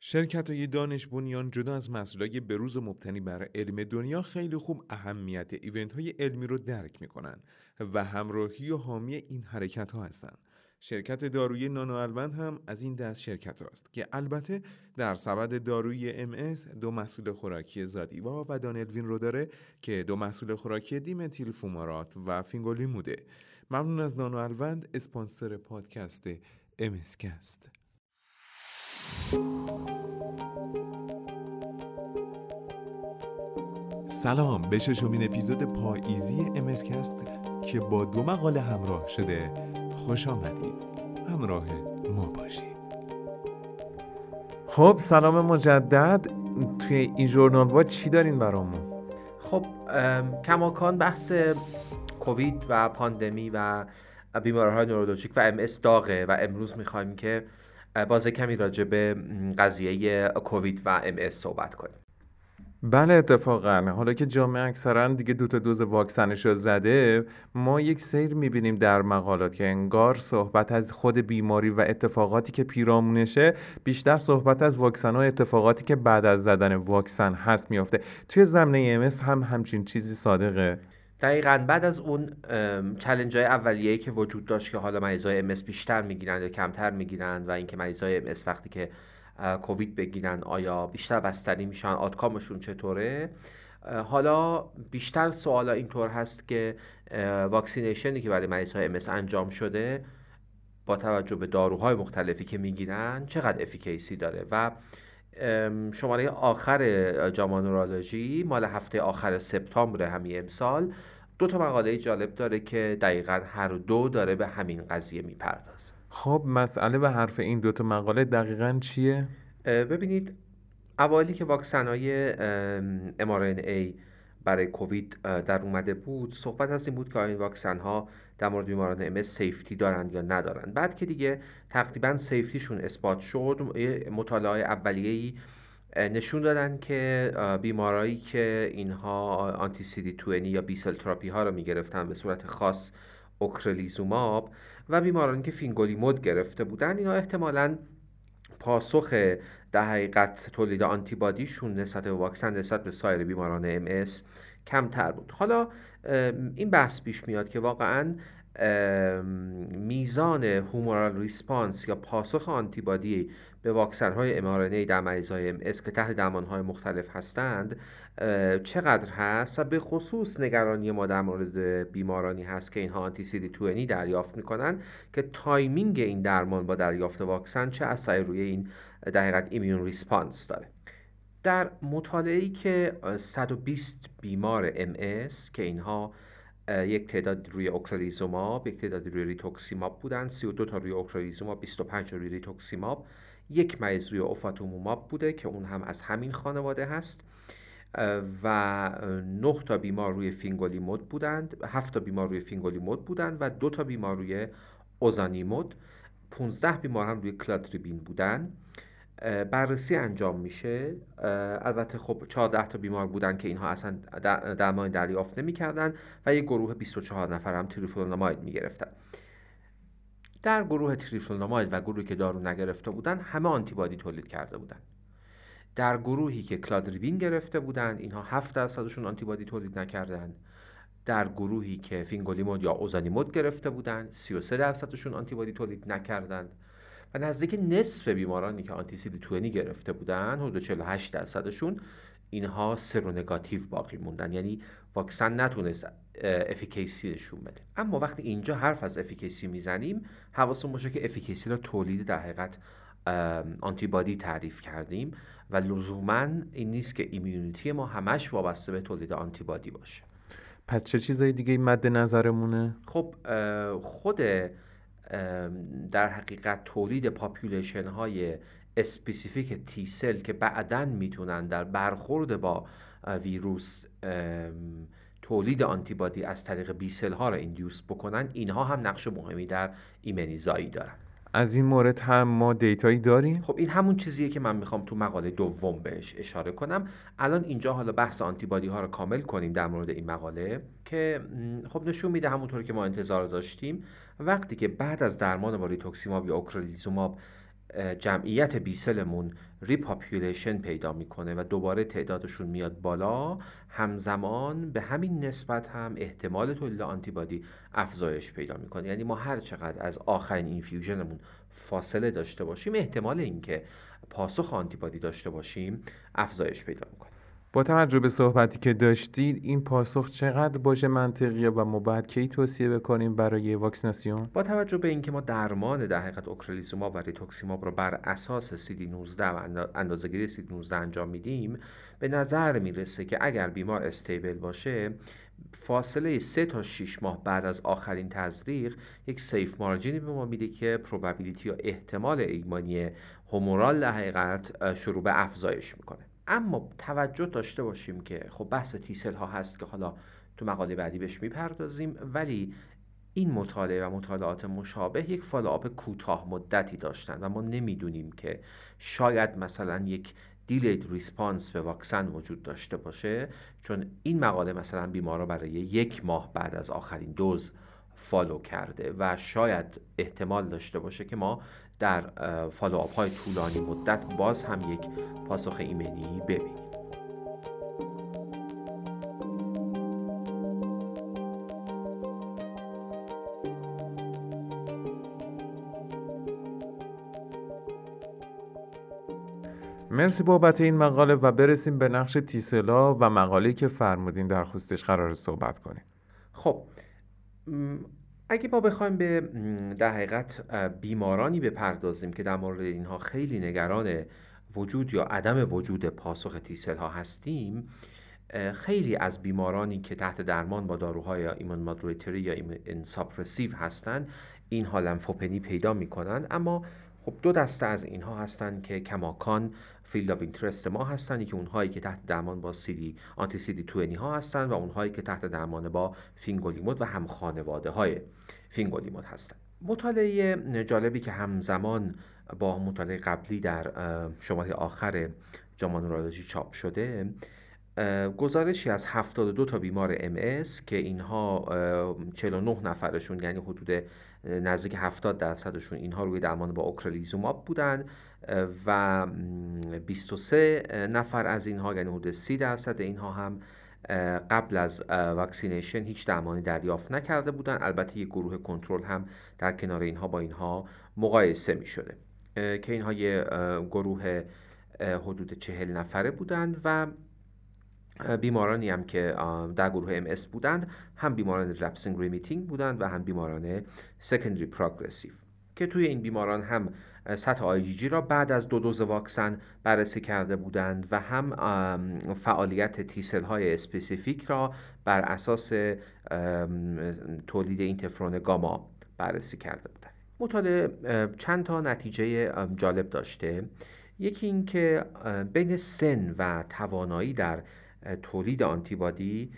شرکت های دانش بنیان جدا از مسئولای بروز و مبتنی بر علم دنیا خیلی خوب اهمیت ایونت های علمی رو درک می‌کنن و همراهی و حامی این حرکت ها هستند. شرکت دارویی نانو هم از این دست شرکت است که البته در سبد دارویی ام دو محصول خوراکی زادیوا و دانلوین رو داره که دو محصول خوراکی دیمتیل فومارات و فینگولیموده ممنون از نانو الوند اسپانسر پادکست امسکست سلام به ششمین اپیزود پاییزی امسکست که با دو مقاله همراه شده. خوش آمدید. همراه ما باشید. خب سلام مجدد. توی این جورنال وا چی دارین برامون؟ خب کماکان بحث کووید و پاندمی و بیماریهای نورولوژیک و ام داغه و امروز می‌خوایم که باز کمی راجع به قضیه کووید و ام صحبت کنیم. بله اتفاقا. حالا که جامعه اکثرا دیگه دو تا دوز واکسنش رو زده ما یک سیر می‌بینیم در مقالات که انگار صحبت از خود بیماری و اتفاقاتی که پیرامونشه بیشتر صحبت از واکسن و اتفاقاتی که بعد از زدن واکسن هست میافته. توی زمینه MS هم همچین چیزی صادقه. دقیقا. بعد از اون challenge های اولیه‌ای که وجود داشت که حالا مریضای MS بیشتر می‌گیرند یا کمتر می‌گیرند و اینکه مریضای MS وقتی که کووید بگیرن آیا بیشتر بستری میشن outcome شون چطوره؟ حالا بیشتر سوالا اینطور هست که vaccination ی که برای مریض های MS انجام شده با توجه به داروهای مختلفی که می‌گیرن چقدر efficacy داره؟ و شماره آخر جاما نورولوژی مال هفته آخر سپتامبر همین امسال. دو تا مقاله جالب داره که دقیقا هر دو داره به همین قضیه می‌پردازه. خب مسئله به حرف این دوتا مقاله دقیقا چیه؟ ببینید اوالی که واکسن های mRNA برای کووید در اومده بود صحبت از این بود که این واکسن ها در مورد بیماران ام سیفتی دارند یا ندارند بعد که دیگه تقریبا safety شون اثبات شد مطالعه اولیه‌ای نشون دادن که بیمارایی که اینها anti-CD20 یا B-cell therapy ها رو می‌گرفتن به صورت خاص اوکرلیزوماب و بیمارانی که فینگولیمود گرفته بودن اینا احتمالا پاسخ در حقیقت تولید آنتیبادیشون نسبت به واکسن نسبت به سایر بیماران MS کمتر بود. حالا این بحث پیش میاد که واقعا میزان humoral response یا پاسخ آنتیبادی به واکسن های mRNA در مریض های MS که تحت درمان های مختلف هستند چقدر هست؟ و به خصوص نگرانی ما در مورد بیمارانی هست که اینها anti-CD دریافت می‌کنن که timing این درمان با دریافت واکسن چه اثری روی این در حقیقت immune response داره. در مطالعه‌ای که 120 بیمار MS که اینها یک تعداد روی اوکرالیزوماب یک تعداد روی ریتوکسیماب بودن 32 تا روی اوکرالیزوماب 25 روی ریتوکسیماب یک مریض روی اوفاتوموماب بوده که اون هم از همین خانواده هست و 9 تا بیمار روی فینگولیمود بودند 7 تا بیمار روی فینگولیمود بودند و دو تا بیمار روی اوزانیمود 15 بیمار هم روی کلادریبین بودند بررسی انجام میشه. البته خب 14 تا بیمار بودن که اینها اصلا درمان دریافت نمی‌کردن و یک گروه 24 نفر هم تریفلوناماید می‌گرفتن. در گروه تریفلوناماید و گروهی که دارو نگرفته بودن همه آنتیبادی تولید کرده بودن. در گروهی که کلادریبین گرفته بودند اینها 7 درصدشون آنتیبادی تولید نکردند در گروهی که فینگولیمود یا اوزانیمود گرفته بودند 33 درصدشون آنتیبادی تولید نکردند و نزدیک نصف بیمارانی که anti-CD گرفته بودن حدود 48 درصدشون اینها seronegative باقی موندن. یعنی واکسن نتونست efficacy نشون بده اما وقتی اینجا حرف از efficacy می‌زنیم حواسون باشه که efficacy را تولید در حقیقت آنتیبادی تعریف کردیم و لزوما این نیست که immunity ما همش وابسته به تولید آنتیبادی باشه پس چه چیزایی دیگه مد نظرمونه؟ خب خود در حقیقت تولید population های specific T cell که بعدا می‌تونن در برخورد با ویروس تولید آنتیبادی از طریق B cell ها را induce بکنن اینها هم نقش مهمی در ایمنی‌زایی دارن از این مورد هم ما data یی داریم؟ خب این همون چیزیه که من می‌خوام تو مقاله دوم بهش اشاره کنم. الان اینجا حالا بحث آنتیبادی ها رو کامل کنیم در مورد این مقاله که خب نشون میده همونطور که ما انتظار داشتیم وقتی که بعد از درمان با ریتوکسیماب یا اوکرلیزوماب جمعیت B cell مون repopulation پیدا می‌کنه و دوباره تعدادشون میاد بالا همزمان به همین نسبت هم احتمال تولید آنتیبادی افزایش پیدا می‌کنه. یعنی ما هر چقدر از آخرین infusion مون فاصله داشته باشیم احتمال اینکه پاسخ آنتیبادی داشته باشیم افزایش پیدا می‌کنه. با توجه به صحبتی که داشتید این پاسخ چقدر باشه منطقیه و ما باید کی توصیه بکنیم برای واکسیناسیون؟ با توجه به اینکه ما درمان در حقیقت اوکرلیزوماب و ریتوکسیماب رو بر اساس CD19 و اندازه‌گیری CD19 انجام میدیم به نظر می‌رسه که اگر بیمار stable باشه فاصله 3 تا 6 ماه بعد از آخرین تزریق یک safe margin ی به ما میده که probability یا احتمال ایمنی humoral در حقیقت شروع به افزایش می‌کنه. اما توجه داشته باشیم که خب بحث T cell ها هست که حالا تو مقاله بعدی بهش می‌پردازیم ولی این مطالعه و مطالعات مشابه یک follow-up کوتاه مدتی داشتن و ما نمی‌دونیم که شاید مثلا یک delayed response به واکسن وجود داشته باشه چون این مقاله مثلا بیمارا برای یک ماه بعد از آخرین دوز follow کرده و شاید احتمال داشته باشه که ما در follow-up های طولانی مدت باز هم یک پاسخ ایمنی ببینیم. مرسی بابت این مقاله و برسیم به نقش تیسلا و مقاله‌ای که فرمودین در خصوصش قرار صحبت کنیم. اگه ما بخوایم به در حقیقت بیمارانی بپردازیم که در مورد اینها خیلی نگران وجود یا عدم وجود پاسخ تیسل ها هستیم خیلی از بیمارانی که تحت درمان با داروهای ایمون مادوریتری یا ایمون ساپرسیو هستند اینها لنفوپنی پیدا می‌کنند اما خب دو دسته از اینها هستند که کماکان field of interest ما هستند که اونهایی که تحت درمان با دی anti-CD20 ها هستند و اونهایی که تحت درمان با فینگولیمود و هم خانواده های فینگولیمود هستند مطالعه جالبی که همزمان با مطالعه قبلی در شماره آخر نورولوژی چاپ شده گزارشی از 72 تا بیمار MS که اینها 49 نفرشون یعنی حدود نزدیک 70 درصدشون اینها روی درمان با اوکرلیزوماب بودن و 23 نفر از اینها یعنی حدود 30 درصد اینها هم قبل از vaccination هیچ درمانی دریافت نکرده بودن. البته یک گروه کنترل هم در کنار اینها با اینها مقایسه می شده که اینها یه گروه حدود چهل نفره بودند و بیمارانی هم که در گروه MS بودند. هم بیماران relapsing remitting بودند و هم بیماران secondary progressive که توی این بیماران هم سطح آیجیجی را بعد از دو دوز واکسن بررسی کرده بودند و هم فعالیت T cell های specific را بر اساس تولید اینترفرون گاما بررسی کرده بودند. مطالعه چند تا نتیجه جالب داشته. یکی اینکه بین سن و توانایی در تولید آنتیبادی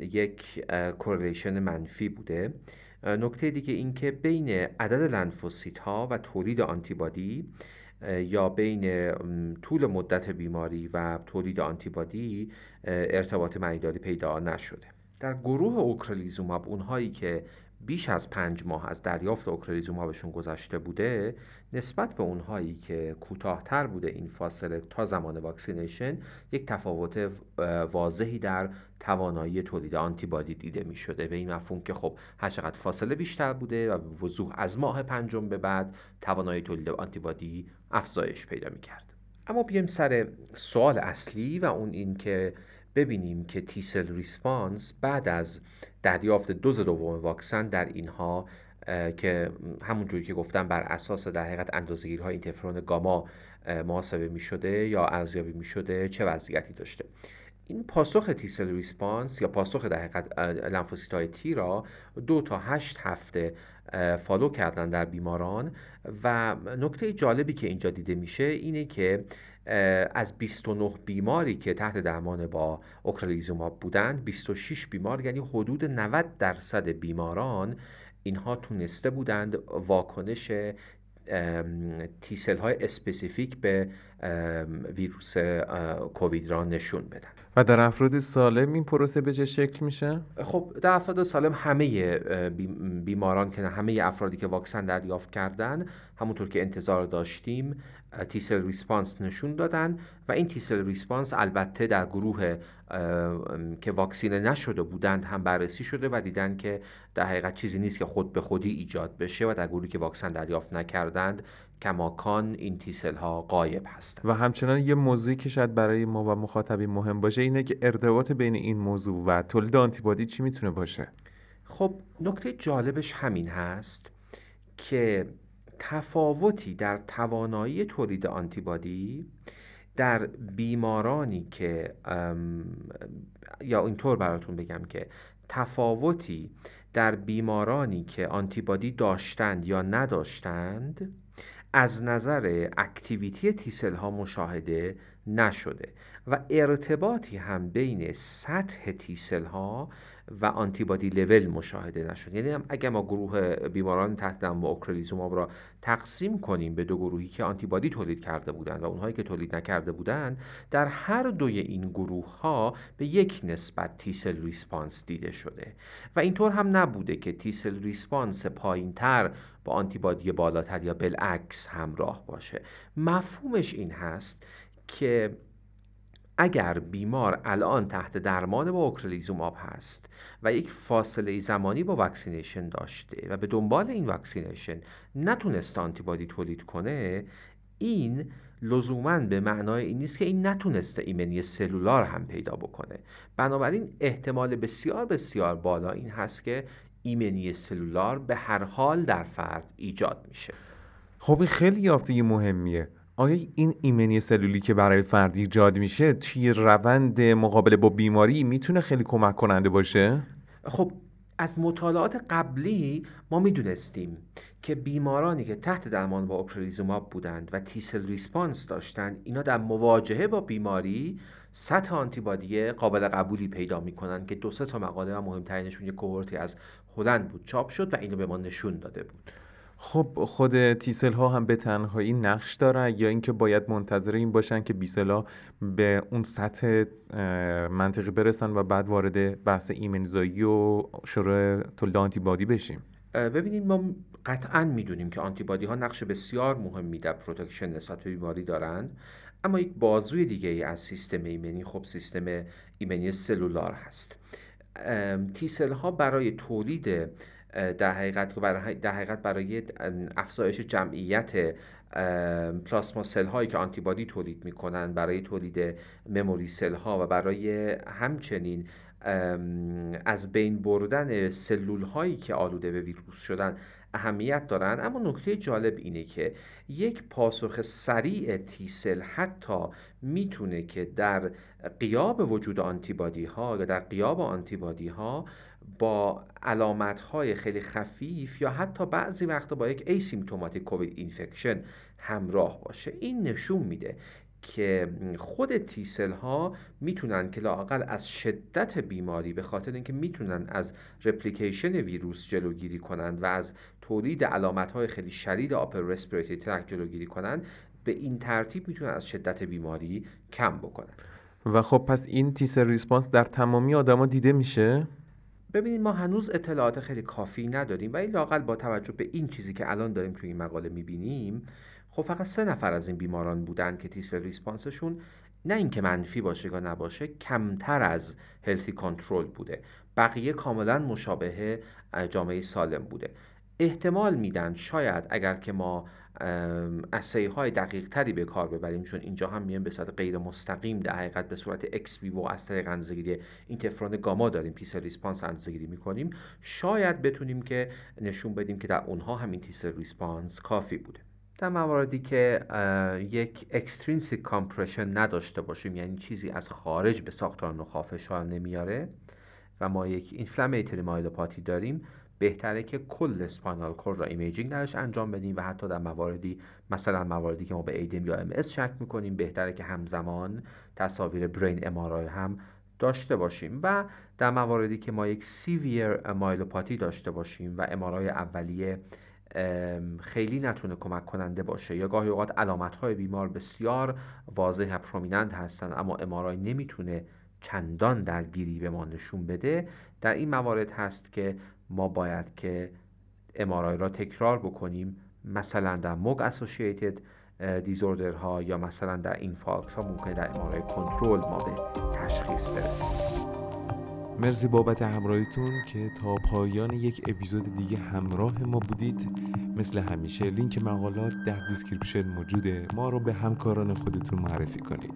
یک correlation منفی بوده. نکته دیگه این که بین عدد لنفوسیت ها و تولید آنتیبادی یا بین طول مدت بیماری و تولید آنتیبادی ارتباط معنیداری پیدا نشده. در گروه اوکرلیزوماب اونهایی که بیش از پنج ماه از دریافت اوکرلیزومابشون گذشته بوده نسبت به اونهایی که کوتاهتر بوده این فاصله تا زمان vaccination یک تفاوت واضحی در توانایی تولید آنتیبادی دیده می شده به این مفهوم که خب هر چقدر فاصله بیشتر بوده و به وضوح از ماه پنجم به بعد توانایی تولید آنتیبادی افزایش پیدا می کرد اما بیایم سر سوال اصلی و اون این که ببینیم که T cell response بعد از دریافت دوز دوم واکسن در اینها که همونجوری که گفتم بر اساس در حقیقت اندازه‌گیری‌های اینترفرون گاما محاسبه می شده یا ارزیابی می شده چه وضعیتی داشته؟ این پاسخ T cell response یا پاسخ در حقیقت لنفوسیت های تی را دو تا هشت هفته follow کردن در بیماران و نکته جالبی که اینجا دیده میشه اینه که از 29 بیماری که تحت درمان با اوکرلیزوماب بودند 26 بیمار یعنی حدود 90 درصد بیماران اینها تونسته بودند واکنش T cell های specific به ویروس کووید را نشون بدن و در افراد سالم این پروسه به چه شکل میشه؟ خب در افراد سالم همه بیماران که همه افرادی که واکسن دریافت کردن همونطور که انتظار داشتیم T cell response نشون دادن و این T cell response البته در گروه که واکسینه نشده بودند هم بررسی شده و دیدن که در حقیقت چیزی نیست که خود به خودی ایجاد بشه و در گروهی که واکسن دریافت نکردند کماکان این تیسل ها قایب هستند. و همچنان یه موضوعی که شاید برای ما و مخاطبین مهم باشه اینه که ارتباط بین این موضوع و تولید آنتیبادی چی می‌تونه باشه؟ خب نکته جالبش همین هست که تفاوتی در توانایی تولید آنتیبادی در بیمارانی که یا اینطور براتون بگم که تفاوتی در بیمارانی که آنتیبادی داشتند یا نداشتند از نظر activity T cell ها مشاهده نشده و ارتباطی هم بین سطح T cell ها و antibody level مشاهده نشد. یعنی اگر ما گروه بیماران تحت درمان با اوکرلیزوماب را تقسیم کنیم به دو گروهی که آنتیبادی تولید کرده بودند و اونهایی که تولید نکرده بودند در هر دوی این گروه ها به یک نسبت T cell response دیده شده. و اینطور هم نبوده که T cell response پایین تر با آنتیبادی بالاتر یا بالعکس همراه باشه. مفهومش این هست که اگر بیمار الان تحت درمان با اوکرلیزوماب هست و یک فاصله زمانی با vaccination داشته و به دنبال این vaccination نتونست آنتیبادی تولید کنه این لزوما به معنای این نیست که این نتونسته ایمنی سلولار هم پیدا بکنه. بنابراین احتمال بسیار بسیار بالا این هست که ایمنی سلولار به هر حال در فرد ایجاد میشه. خب این خیلی یافته مهمیه. آیا این ایمنی سلولی که برای فرد ایجاد میشه توی روند مقابله با بیماری می‌تونه خیلی کمک کننده باشه؟ خب از مطالعات قبلی ما می‌دونستیم که بیمارانی که تحت درمان با اوکرلیزوماب بودند و T cell response داشتند اینا در مواجهه با بیماری سطح آنتیبادی قابل قبولی پیدا می‌کنن که دو سه تا مقاله و مهمترینشون یک cohort ی از هلند بود چاپ شد و اینو به ما نشون داده بود خب خود T cell ها هم به تنهایی نقش دارن یا اینکه باید منتظر این باشن که B cell ها به اون سطح منطقی برسن و بعد وارد بحث ایمنیزایی و شروع تولید آنتیبادی بشیم. ببینید ما قطعا می‌دونیم که آنتیبادی ها نقش بسیار مهمی در protection نسبت به بیماری دارند اما یک بازوی دیگه ای از سیستم ایمنی خب سیستم ایمنی cellular هست. T cell ها برای تولید در حقیقت برای در حقیقت برای افزایش جمعیت plasma cell هایی که آنتیبادی تولید می‌کنن برای تولید memory cell ها و برای همچنین از بین بردن سلول هایی که آلوده به ویروس شدن اهمیت دارند اما نکته جالب اینه که یک پاسخ سریع T cell حتی می‌تونه که در غیاب وجود آنتیبادی ها یا در غیاب آنتیبادی ها با علامت های خیلی خفیف یا حتی بعضی وقتا با یک asymptomatic COVID infection همراه باشه. این نشون میده که خود T cell ها می‌تونن که لاقل از شدت بیماری به خاطر اینکه می‌تونن از replication ویروس جلوگیری کنند و از تولید علامت های خیلی شدید upper respiratory tract جلوگیری کنند به این ترتیب می‌تونن از شدت بیماری کم بکنن. و خب پس این T cell response در تمامی آدما دیده میشه؟ ببینید ما هنوز اطلاعات خیلی کافی نداریم ولی لاقل با توجه به این چیزی که الان داریم توی این مقاله می‌بینیم خب فقط سه نفر از این بیماران بودن که T cell response شون نه اینکه منفی باشه یا نباشه کمتر از healthy control بوده. بقیه کاملا مشابه جامعه سالم بوده. احتمال میدن شاید اگر که ما assay های دقیق تری به کار ببریم چون اینجا هم میان به صورت غیر مستقیم در حقیقت به صورت اکس ویو از طریق اندازه‌گیری interferon gamma داریم T cell response اندازه‌گیری می‌کنیم. شاید بتونیم که نشون بدیم که در اونها همین T cell response کافی بوده. در مواردی که یک extrinsic compression نداشته باشیم یعنی چیزی از خارج به ساختار نخاع فشار نمیاره و ما یک inflammatory myelopathy داریم بهتره که کل spinal cord را imaging درش انجام بدیم و حتی در مواردی مثلا مواردی که ما به ADEM یا MS شک می‌کنیم بهتره که همزمان تصاویر brain MRI هم داشته باشیم و در مواردی که ما یک severe myelopathy داشته باشیم و MRI اولیه خیلی نتونه کمک کننده باشه یا گاهی اوقات علامت های بیمار بسیار واضح و prominent هستن اما MRI نمی‌تونه چندان درگیری به ما نشون بده. در این موارد هست که ما باید که MRI را تکرار بکنیم مثلا در MOG associated disorder ها یا مثلا در infarct ها ممکنه در MRI کنترل ما به تشخیص برسیم. مرسی بابت همراهیتون که تا پایان یک اپیزود دیگه همراه ما بودید. مثل همیشه لینک مقالات در description موجوده. ما رو به همکاران خودتون معرفی کنید.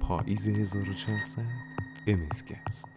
پاییز 1400 MSCast